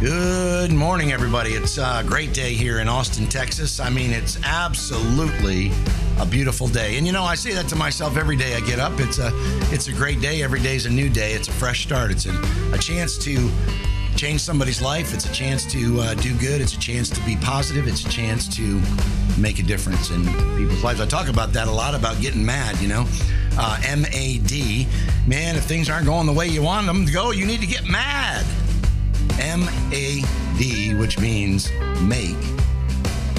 Good morning, everybody. It's a great day here in Austin, Texas. I mean, it's absolutely a beautiful day. And you know, I say that to myself every day I get up. It's a it's a great day. Every day is a new day. It's a fresh start. It's a, a chance to change somebody's life. It's a chance to uh, do good. It's a chance to be positive. It's a chance to make a difference in people's lives. I talk about that a lot about getting mad, you know. Uh, M A D. Man, if things aren't going the way you want them to go, you need to get mad. M A D, which means make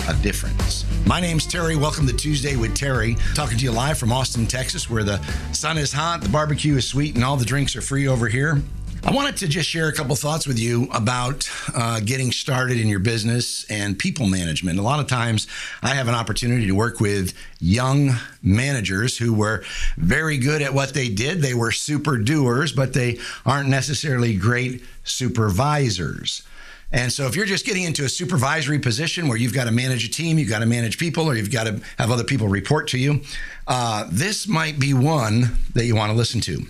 a difference. My name's Terry. Welcome to Tuesday with Terry. Talking to you live from Austin, Texas, where the sun is hot, the barbecue is sweet, and all the drinks are free over here. I wanted to just share a couple thoughts with you about uh, getting started in your business and people management. A lot of times I have an opportunity to work with young managers who were very good at what they did. They were super doers, but they aren't necessarily great supervisors. And so, if you're just getting into a supervisory position where you've got to manage a team, you've got to manage people, or you've got to have other people report to you, uh, this might be one that you want to listen to.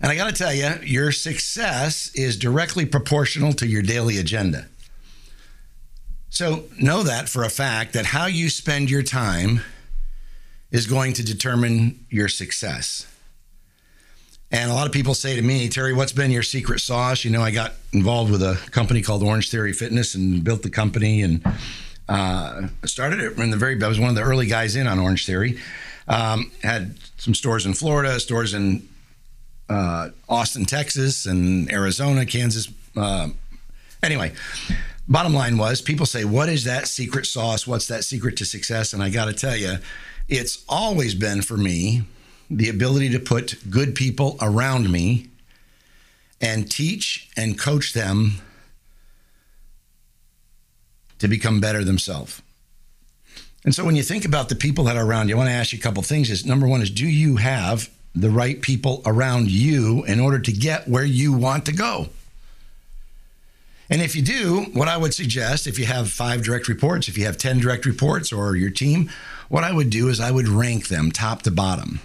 And I got to tell you, your success is directly proportional to your daily agenda. So know that for a fact that how you spend your time is going to determine your success. And a lot of people say to me, Terry, what's been your secret sauce? You know, I got involved with a company called Orangetheory Fitness and built the company and uh, started it in the very, I was one of the early guys in on Orange Theory. Um, had some stores in Florida, stores in uh, Austin, Texas, and Arizona, Kansas. Uh, anyway, bottom line was people say, What is that secret sauce? What's that secret to success? And I got to tell you, it's always been for me the ability to put good people around me and teach and coach them to become better themselves. And so when you think about the people that are around you, I want to ask you a couple things. Is number one is do you have the right people around you in order to get where you want to go. And if you do, what I would suggest, if you have five direct reports, if you have 10 direct reports or your team, what I would do is I would rank them top to bottom.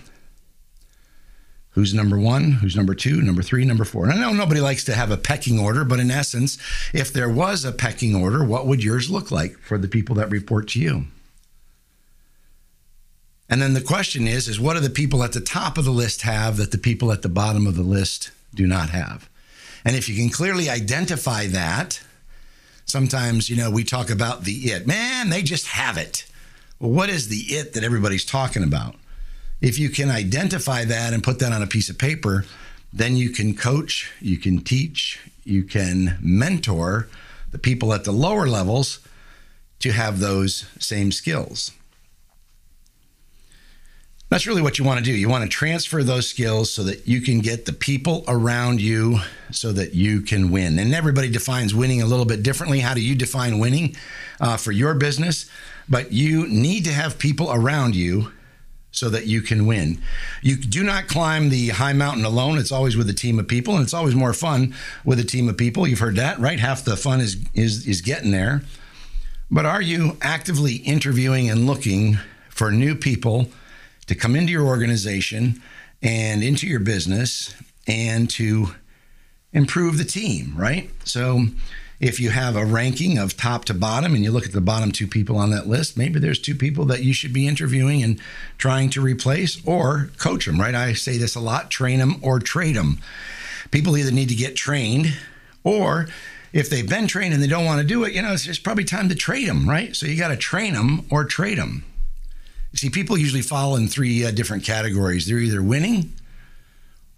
Who's number one? Who's number two? Number three? Number four? And I know nobody likes to have a pecking order, but in essence, if there was a pecking order, what would yours look like for the people that report to you? And then the question is, is what do the people at the top of the list have that the people at the bottom of the list do not have? And if you can clearly identify that, sometimes, you know, we talk about the it. Man, they just have it. Well, what is the it that everybody's talking about? If you can identify that and put that on a piece of paper, then you can coach, you can teach, you can mentor the people at the lower levels to have those same skills. That's really what you want to do. You want to transfer those skills so that you can get the people around you so that you can win. And everybody defines winning a little bit differently. How do you define winning uh, for your business? But you need to have people around you so that you can win. You do not climb the high mountain alone. It's always with a team of people, and it's always more fun with a team of people. You've heard that, right? Half the fun is is is getting there. But are you actively interviewing and looking for new people? To come into your organization and into your business and to improve the team, right? So if you have a ranking of top to bottom and you look at the bottom two people on that list, maybe there's two people that you should be interviewing and trying to replace or coach them, right? I say this a lot train them or trade them. People either need to get trained or if they've been trained and they don't want to do it, you know, it's just probably time to trade them, right? So you got to train them or trade them. See, people usually fall in three uh, different categories. They're either winning,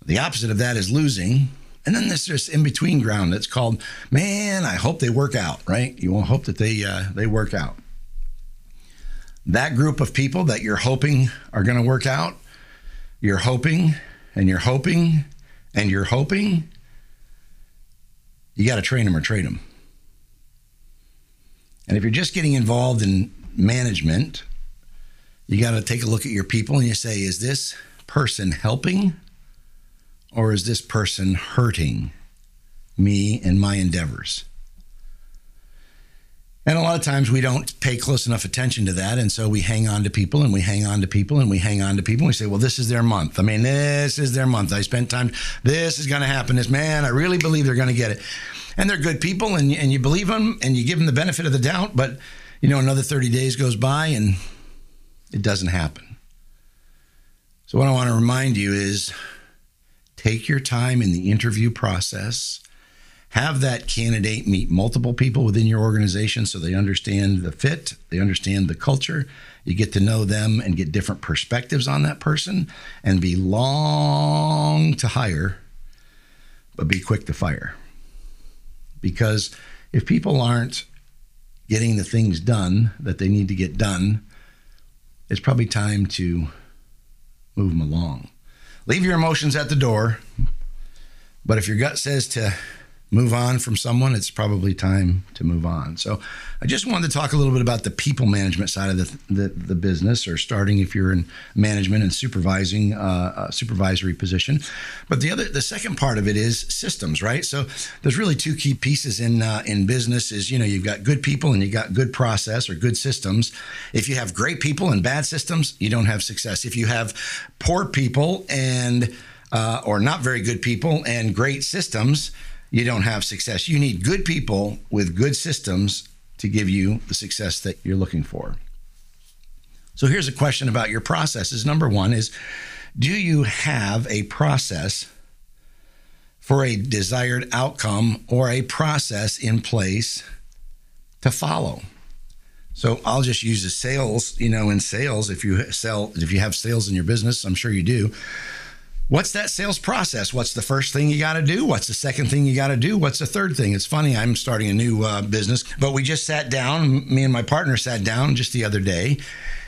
the opposite of that is losing, and then there's this in between ground that's called, man, I hope they work out, right? You will hope that they uh, they work out. That group of people that you're hoping are going to work out, you're hoping and you're hoping and you're hoping, you got to train them or trade them. And if you're just getting involved in management, you got to take a look at your people and you say, is this person helping or is this person hurting me and my endeavors? And a lot of times we don't pay close enough attention to that. And so we hang on to people and we hang on to people and we hang on to people. And we say, well, this is their month. I mean, this is their month. I spent time. This is going to happen. This man, I really believe they're going to get it. and they're good people and, and you believe them and you give them the benefit of the doubt, but you know, another 30 days goes by and it doesn't happen. So, what I want to remind you is take your time in the interview process. Have that candidate meet multiple people within your organization so they understand the fit, they understand the culture. You get to know them and get different perspectives on that person and be long to hire, but be quick to fire. Because if people aren't getting the things done that they need to get done, it's probably time to move them along. Leave your emotions at the door, but if your gut says to move on from someone, it's probably time to move on. So I just wanted to talk a little bit about the people management side of the, the, the business or starting if you're in management and supervising uh, a supervisory position. But the other, the second part of it is systems, right? So there's really two key pieces in, uh, in business is, you know, you've got good people and you've got good process or good systems. If you have great people and bad systems, you don't have success. If you have poor people and, uh, or not very good people and great systems, you don't have success. You need good people with good systems to give you the success that you're looking for. So here's a question about your processes. Number one is Do you have a process for a desired outcome or a process in place to follow? So I'll just use the sales, you know, in sales, if you sell, if you have sales in your business, I'm sure you do What's that sales process? What's the first thing you got to do? What's the second thing you got to do? What's the third thing? It's funny, I'm starting a new uh, business, but we just sat down, me and my partner sat down just the other day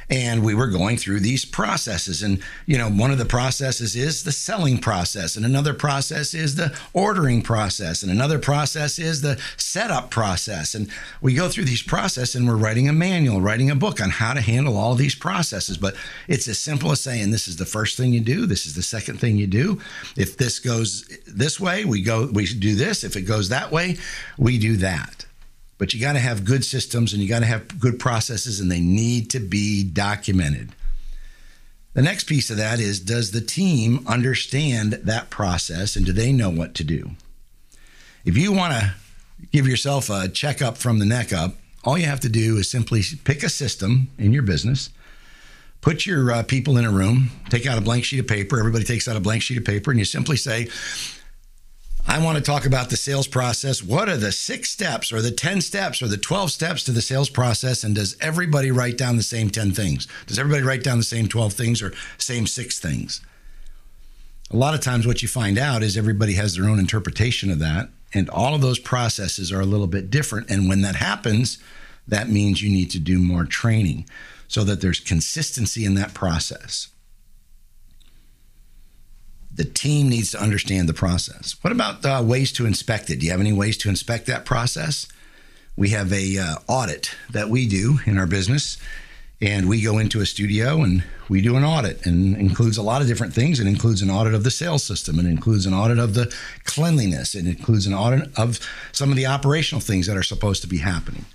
and we were going through these processes. And you know one of the processes is the selling process. And another process is the ordering process. And another process is the setup process. And we go through these processes and we're writing a manual writing a book on how to handle all these processes. But it's as simple as saying this is the first thing you do. This is the second thing you do. If this goes this way we go we do this. If it goes that way we do that but you got to have good systems and you got to have good processes and they need to be documented. The next piece of that is does the team understand that process and do they know what to do? If you want to give yourself a checkup from the neck up, all you have to do is simply pick a system in your business, put your uh, people in a room, take out a blank sheet of paper. Everybody takes out a blank sheet of paper, and you simply say, I want to talk about the sales process. What are the six steps or the 10 steps or the 12 steps to the sales process? And does everybody write down the same 10 things? Does everybody write down the same 12 things or same six things? A lot of times, what you find out is everybody has their own interpretation of that. And all of those processes are a little bit different. And when that happens, that means you need to do more training so that there's consistency in that process the team needs to understand the process. What about uh, ways to inspect it? Do you have any ways to inspect that process? We have a uh, audit that we do in our business, and we go into a studio and we do an audit, and includes a lot of different things. It includes an audit of the sales system, it includes an audit of the cleanliness, it includes an audit of some of the operational things that are supposed to be happening.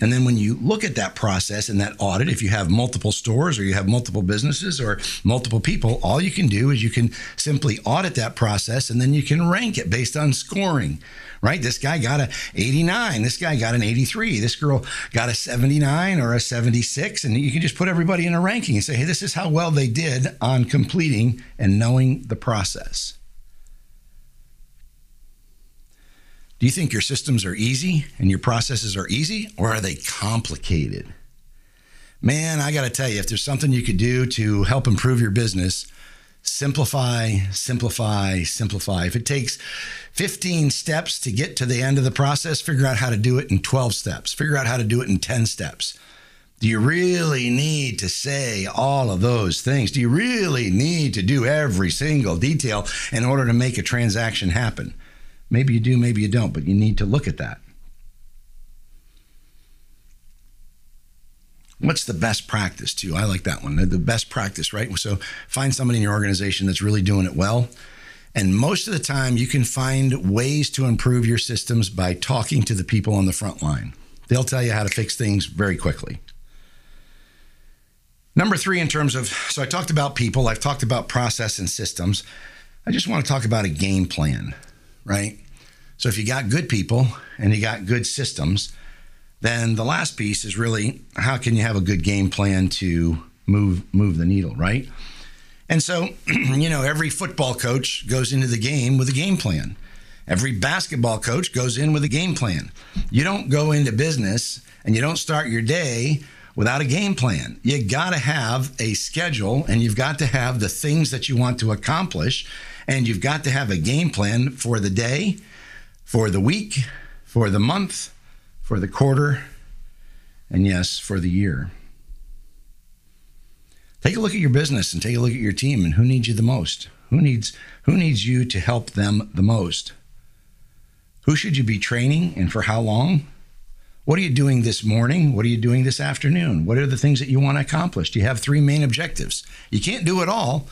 And then when you look at that process and that audit, if you have multiple stores or you have multiple businesses or multiple people, all you can do is you can simply audit that process and then you can rank it based on scoring, right? This guy got a 89, this guy got an 83, this girl got a 79 or a 76. And you can just put everybody in a ranking and say, hey, this is how well they did on completing and knowing the process. Do you think your systems are easy and your processes are easy, or are they complicated? Man, I got to tell you, if there's something you could do to help improve your business, simplify, simplify, simplify. If it takes 15 steps to get to the end of the process, figure out how to do it in 12 steps, figure out how to do it in 10 steps. Do you really need to say all of those things? Do you really need to do every single detail in order to make a transaction happen? Maybe you do, maybe you don't, but you need to look at that. What's the best practice too? I like that one. The best practice, right? So find somebody in your organization that's really doing it well. And most of the time, you can find ways to improve your systems by talking to the people on the front line. They'll tell you how to fix things very quickly. Number three, in terms of, so I talked about people, I've talked about process and systems. I just want to talk about a game plan, right? So if you got good people and you got good systems, then the last piece is really how can you have a good game plan to move move the needle, right? And so, you know, every football coach goes into the game with a game plan. Every basketball coach goes in with a game plan. You don't go into business and you don't start your day without a game plan. You got to have a schedule and you've got to have the things that you want to accomplish and you've got to have a game plan for the day, for the week, for the month, for the quarter, and yes, for the year. Take a look at your business and take a look at your team and who needs you the most? Who needs who needs you to help them the most? Who should you be training and for how long? What are you doing this morning? What are you doing this afternoon? What are the things that you want to accomplish? Do You have three main objectives. You can't do it all,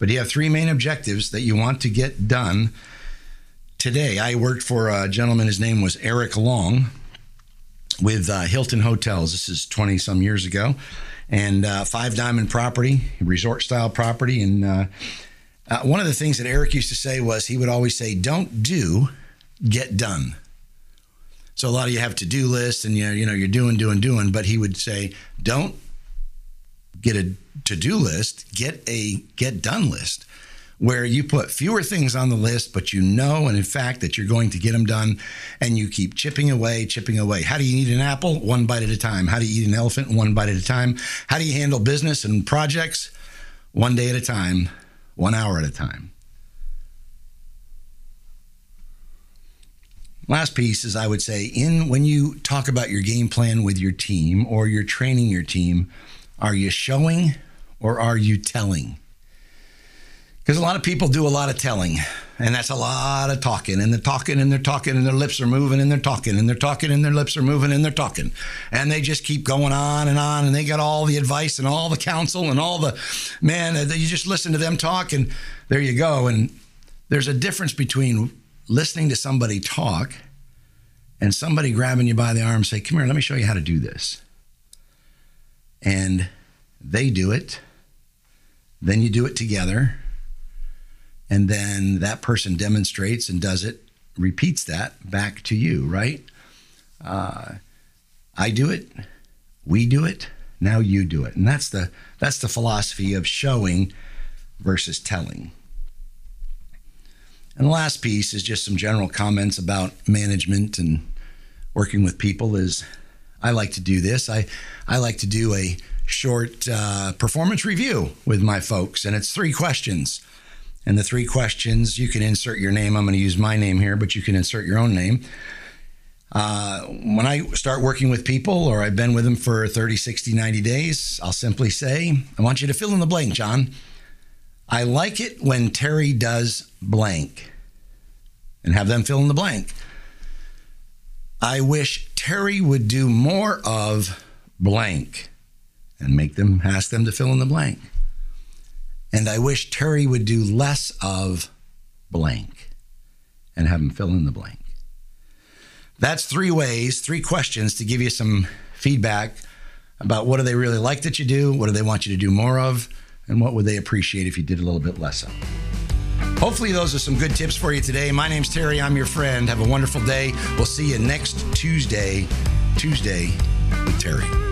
but you have three main objectives that you want to get done today. I worked for a gentleman, his name was Eric Long with uh, Hilton Hotels. This is 20 some years ago. And uh, Five Diamond property, resort style property. And uh, uh, one of the things that Eric used to say was he would always say, Don't do, get done. So a lot of you have to do lists and you know, you know you're doing, doing, doing, but he would say, don't get a to-do list, get a get done list where you put fewer things on the list, but you know, and in fact, that you're going to get them done, and you keep chipping away, chipping away. How do you eat an apple? One bite at a time. How do you eat an elephant? One bite at a time. How do you handle business and projects? One day at a time, one hour at a time. Last piece is I would say in when you talk about your game plan with your team or you're training your team, are you showing or are you telling? Because a lot of people do a lot of telling, and that's a lot of talking, and they're talking and they're talking, and their lips are moving, and they're talking, and they're talking, and their lips are moving, and they're talking. And they just keep going on and on, and they got all the advice and all the counsel and all the man, uh, you just listen to them talk, and there you go. And there's a difference between listening to somebody talk and somebody grabbing you by the arm and say, Come here, let me show you how to do this. And they do it. Then you do it together. And then that person demonstrates and does it, repeats that back to you, right? Uh, I do it. We do it. Now you do it. And that's the that's the philosophy of showing versus telling. And the last piece is just some general comments about management and working with people is I like to do this. I, I like to do a short uh, performance review with my folks, and it's three questions. And the three questions, you can insert your name. I'm going to use my name here, but you can insert your own name. Uh, when I start working with people or I've been with them for 30, 60, 90 days, I'll simply say, I want you to fill in the blank, John. I like it when Terry does blank and have them fill in the blank. I wish Terry would do more of blank and make them ask them to fill in the blank. And I wish Terry would do less of blank and have them fill in the blank. That's three ways, three questions to give you some feedback about what do they really like that you do, what do they want you to do more of, and what would they appreciate if you did a little bit less of. Hopefully, those are some good tips for you today. My name's Terry. I'm your friend. Have a wonderful day. We'll see you next Tuesday, Tuesday with Terry.